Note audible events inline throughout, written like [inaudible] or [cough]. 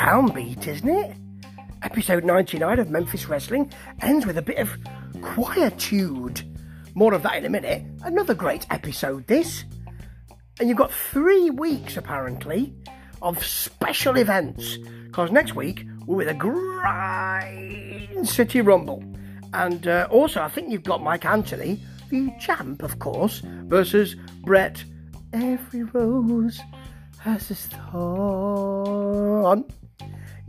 downbeat, isn't it? Episode 99 of Memphis Wrestling ends with a bit of quietude. More of that in a minute. Another great episode, this. And you've got three weeks, apparently, of special events. Because next week, we're with a Grind City Rumble. And uh, also, I think you've got Mike Anthony, the champ, of course, versus Brett. Every rose has its thorn.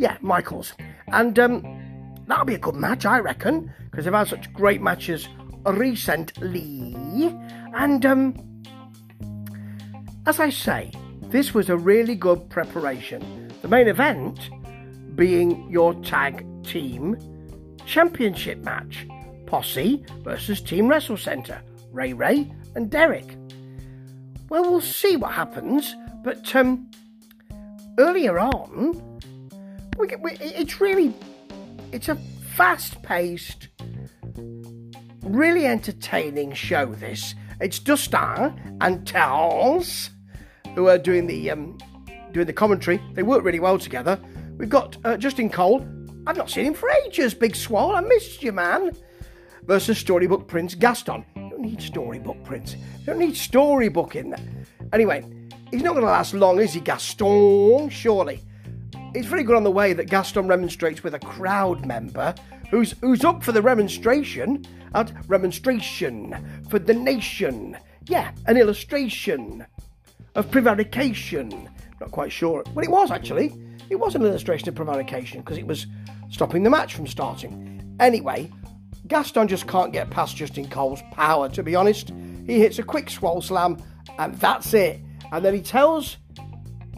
Yeah, Michaels. And um, that'll be a good match, I reckon, because they've had such great matches recently. And um, as I say, this was a really good preparation. The main event being your tag team championship match Posse versus Team Wrestle Center, Ray Ray and Derek. Well, we'll see what happens, but um, earlier on, we, we, it's really it's a fast-paced, really entertaining show. This it's Dustin and Tels who are doing the um, doing the commentary. They work really well together. We've got uh, Justin Cole. I've not seen him for ages, Big Swole. I missed you, man. Versus Storybook Prince Gaston. You don't need Storybook Prince. You don't need Storybook in there. Anyway, he's not going to last long, is he, Gaston? Surely. It's very good on the way that Gaston remonstrates with a crowd member who's who's up for the remonstration at remonstration for the nation. Yeah, an illustration of prevarication. Not quite sure. Well, it was actually. It was an illustration of prevarication because it was stopping the match from starting. Anyway, Gaston just can't get past Justin Cole's power, to be honest. He hits a quick swole slam, and that's it. And then he tells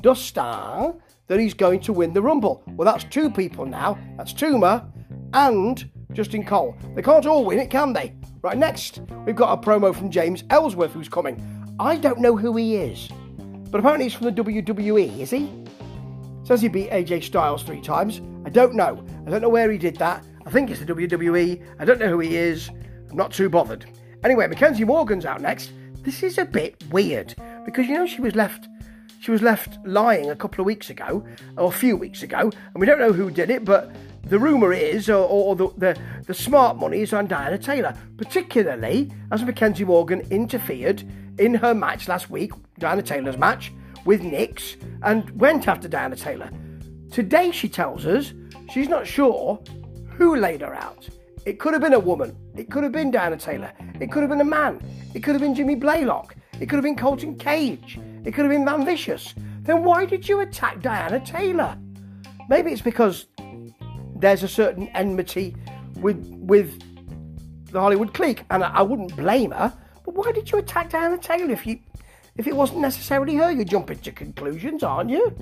Dustin that he's going to win the Rumble. Well, that's two people now. That's Tuma and Justin Cole. They can't all win it, can they? Right, next, we've got a promo from James Ellsworth who's coming. I don't know who he is, but apparently he's from the WWE, is he? Says he beat AJ Styles three times. I don't know. I don't know where he did that. I think it's the WWE. I don't know who he is. I'm not too bothered. Anyway, Mackenzie Morgan's out next. This is a bit weird because you know she was left she was left lying a couple of weeks ago, or a few weeks ago, and we don't know who did it, but the rumour is, or, or the, the, the, smart money is on Diana Taylor, particularly as Mackenzie Morgan interfered in her match last week, Diana Taylor's match, with Nix, and went after Diana Taylor. Today, she tells us she's not sure who laid her out. It could have been a woman. It could have been Diana Taylor. It could have been a man. It could have been Jimmy Blaylock. It could have been Colton Cage. It could have been Van Vicious. Then why did you attack Diana Taylor? Maybe it's because there's a certain enmity with with the Hollywood clique, and I, I wouldn't blame her. But why did you attack Diana Taylor if you if it wasn't necessarily her? You're jumping to conclusions, aren't you?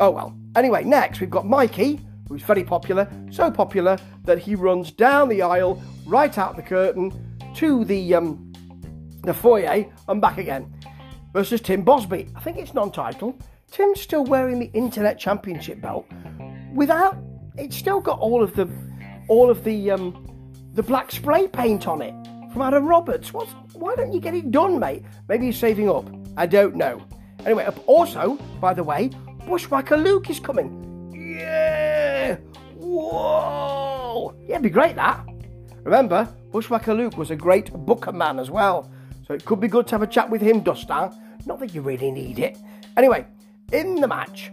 Oh well. Anyway, next we've got Mikey, who's very popular, so popular that he runs down the aisle, right out the curtain to the um, the foyer and back again. Versus Tim Bosby. I think it's non-title. Tim's still wearing the Internet Championship belt without. It's still got all of the all of the um, the black spray paint on it from Adam Roberts. What's, why don't you get it done, mate? Maybe he's saving up. I don't know. Anyway, also, by the way, Bushwhacker Luke is coming. Yeah! Whoa! Yeah, it'd be great that. Remember, Bushwhacker Luke was a great booker man as well. So it could be good to have a chat with him, Dustin. Not that you really need it. Anyway, in the match,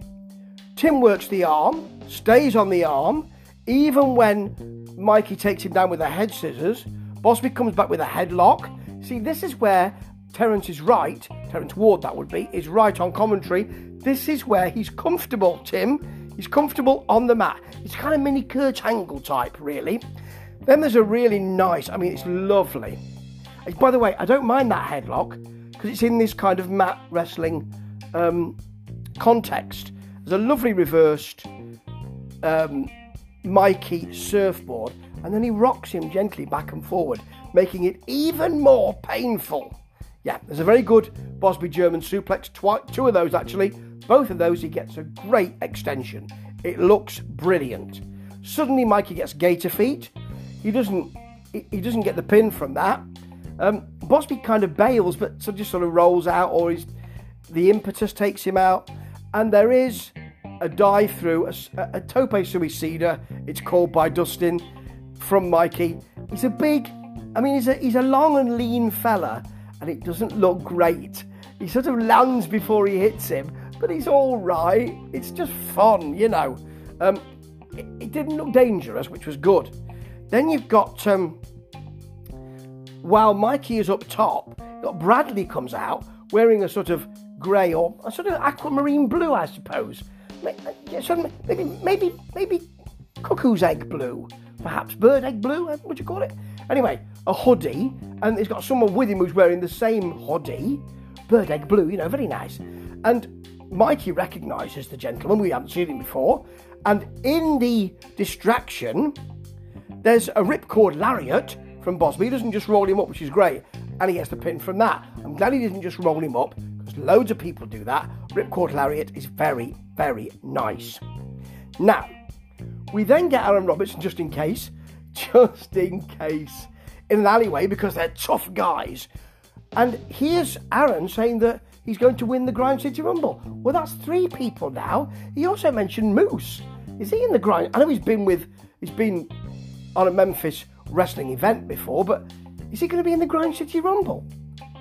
Tim works the arm, stays on the arm, even when Mikey takes him down with the head scissors. Bosby comes back with a headlock. See, this is where Terence is right. Terence Ward, that would be, is right on commentary. This is where he's comfortable, Tim. He's comfortable on the mat. It's kind of mini Kurt Angle type, really. Then there's a really nice, I mean, it's lovely. By the way, I don't mind that headlock because it's in this kind of mat wrestling um, context. There's a lovely reversed um, Mikey surfboard, and then he rocks him gently back and forward, making it even more painful. Yeah, there's a very good Bosby German suplex, twi- two of those actually. Both of those, he gets a great extension. It looks brilliant. Suddenly, Mikey gets gator feet. He doesn't. He doesn't get the pin from that. Um, Bosby kind of bails, but so just sort of rolls out, or the impetus takes him out. And there is a dive through a, a tope suicida. It's called by Dustin from Mikey. He's a big, I mean, he's a he's a long and lean fella, and it doesn't look great. He sort of lands before he hits him, but he's all right. It's just fun, you know. Um, it, it, didn't look dangerous, which was good. Then you've got um, while Mikey is up top, Bradley comes out wearing a sort of grey or a sort of aquamarine blue, I suppose. Maybe, maybe, maybe cuckoo's egg blue, perhaps bird egg blue. Uh, what do you call it? Anyway, a hoodie, and he's got someone with him who's wearing the same hoodie, bird egg blue. You know, very nice. And Mikey recognises the gentleman. We haven't seen him before, and in the distraction, there's a ripcord lariat from Bosby. He doesn't just roll him up, which is great, and he gets the pin from that. I'm glad he didn't just roll him up because loads of people do that. Ripcord lariat is very, very nice. Now, we then get Aaron Robertson just in case, [laughs] just in case, in an alleyway because they're tough guys. And here's Aaron saying that he's going to win the Grind City Rumble. Well, that's three people now. He also mentioned Moose. Is he in the Grind? I know he's been with, he's been on a Memphis wrestling event before, but is he going to be in the Grind City Rumble?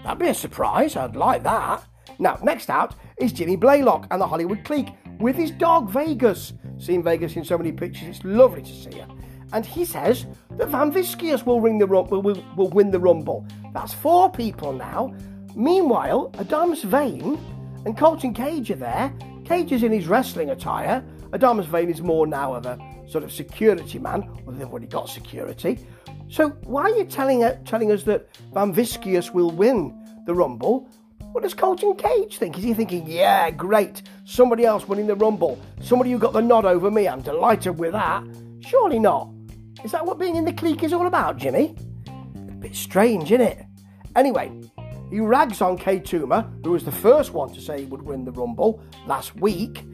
That'd be a surprise. I'd like that. Now, next out is Jimmy Blaylock and the Hollywood Clique with his dog Vegas. Seen Vegas in so many pictures, it's lovely to see her. And he says that Van Vicious will, ring the, will, will, will win the Rumble. That's four people now. Meanwhile, Adams Vane and Colton Cage are there. Cage is in his wrestling attire. Adamus Vane is more now of a sort of security man, although they've already got security. So why are you telling, telling us that Van Vicious will win the Rumble? What does Colton Cage think? Is he thinking, yeah, great, somebody else winning the Rumble, somebody who got the nod over me, I'm delighted with that? Surely not. Is that what being in the clique is all about, Jimmy? A bit strange, isn't it? Anyway, he rags on K Tuma, who was the first one to say he would win the Rumble last week.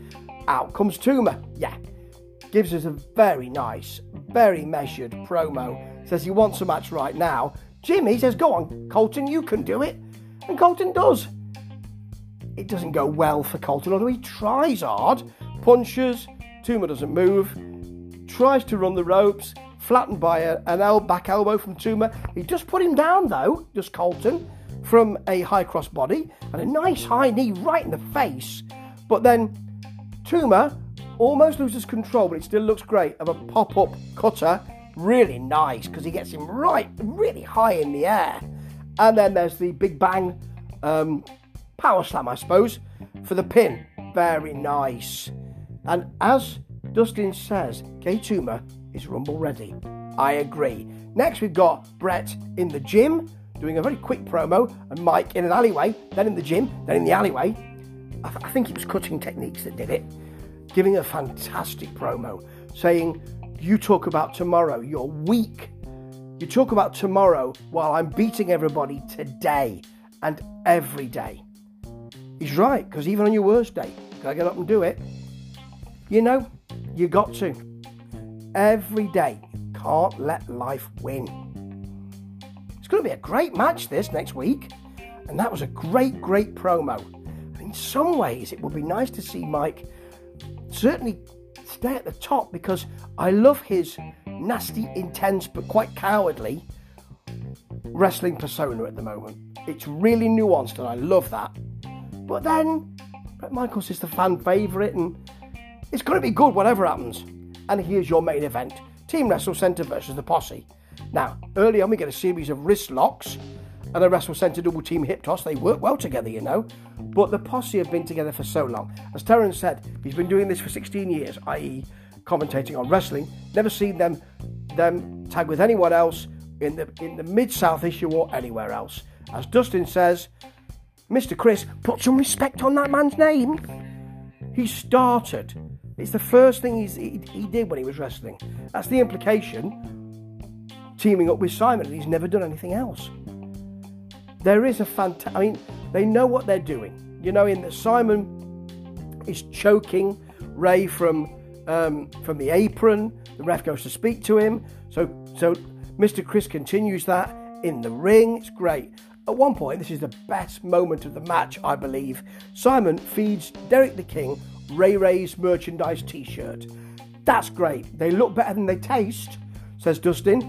Out comes Tuma. Yeah, gives us a very nice, very measured promo. Says he wants a match right now. Jimmy says, Go on, Colton, you can do it. And Colton does. It doesn't go well for Colton, although he tries hard. Punches, Tuma doesn't move, tries to run the ropes, flattened by a, an el- back elbow from Tuma. He just put him down, though, just Colton, from a high cross body and a nice high knee right in the face. But then Tuma almost loses control, but it still looks great, of a pop up cutter. Really nice because he gets him right, really high in the air. And then there's the Big Bang um, Power Slam, I suppose, for the pin. Very nice. And as Dustin says, K Tuma is Rumble ready. I agree. Next, we've got Brett in the gym doing a very quick promo, and Mike in an alleyway, then in the gym, then in the alleyway. I, th- I think it was cutting techniques that did it giving a fantastic promo saying, You talk about tomorrow, you're weak. You talk about tomorrow while I'm beating everybody today and every day. He's right, because even on your worst day, gotta get up and do it. You know, you got to. Every day, you can't let life win. It's going to be a great match this next week, and that was a great, great promo. In some ways, it would be nice to see Mike certainly stay at the top because I love his nasty, intense, but quite cowardly wrestling persona at the moment. It's really nuanced and I love that. But then, Bret Michaels is the fan favourite and it's going to be good whatever happens. And here's your main event Team Wrestle Centre versus the Posse. Now, early on, we get a series of wrist locks and a Wrestle Centre double team hip toss. They work well together, you know. But the posse have been together for so long. As Terence said, he's been doing this for 16 years, i.e., commentating on wrestling. Never seen them them tag with anyone else in the in the Mid South issue or anywhere else. As Dustin says, Mr. Chris, put some respect on that man's name. He started. It's the first thing he, he did when he was wrestling. That's the implication. Teaming up with Simon, and he's never done anything else. There is a fantastic. I mean, they know what they're doing. You know, in that Simon is choking Ray from um, from the apron. The ref goes to speak to him. So so Mr. Chris continues that in the ring. It's great. At one point, this is the best moment of the match, I believe. Simon feeds Derek the King Ray Ray's merchandise t shirt. That's great. They look better than they taste, says Dustin.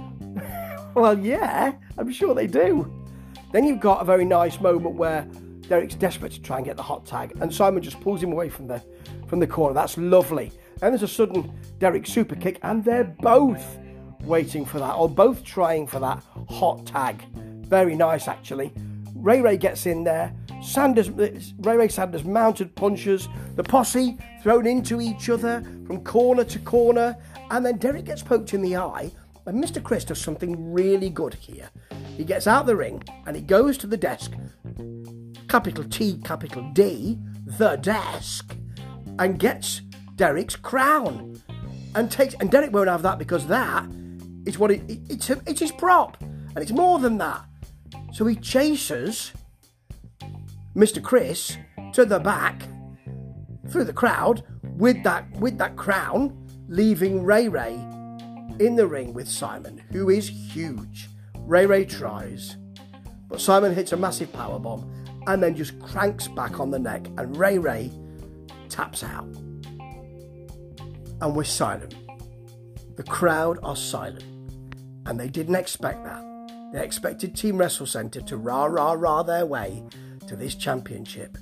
[laughs] well, yeah, I'm sure they do. Then you've got a very nice moment where Derek's desperate to try and get the hot tag, and Simon just pulls him away from the from the corner. That's lovely. And there's a sudden Derek super kick, and they're both waiting for that, or both trying for that hot tag. Very nice, actually. Ray Ray gets in there. Sanders, Ray Ray Sanders mounted punches. The posse thrown into each other from corner to corner, and then Derek gets poked in the eye. And Mr. Chris does something really good here. He gets out the ring and he goes to the desk, capital T, capital D, the desk, and gets Derek's crown. And takes and Derek won't have that because that is what it, it it's it's his prop, and it's more than that. So he chases Mr. Chris to the back through the crowd with that with that crown, leaving Ray Ray in the ring with Simon, who is huge. Ray Ray tries, but Simon hits a massive power bomb and then just cranks back on the neck, and Ray Ray taps out. And we're silent. The crowd are silent, and they didn't expect that. They expected Team Wrestle Center to rah rah rah their way to this championship,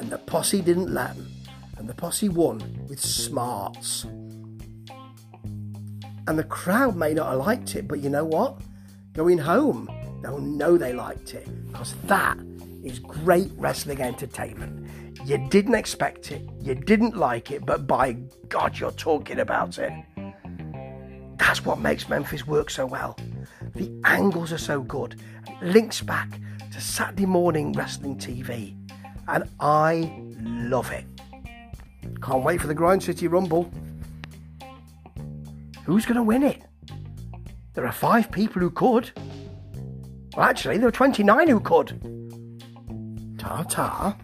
and the posse didn't let them, and the posse won with smarts. And the crowd may not have liked it, but you know what? Going home, they'll know they liked it because that is great wrestling entertainment. You didn't expect it, you didn't like it, but by God, you're talking about it. That's what makes Memphis work so well. The angles are so good. Links back to Saturday morning wrestling TV, and I love it. Can't wait for the Grind City Rumble. Who's going to win it? There are five people who could. Well, actually, there are 29 who could. Ta ta.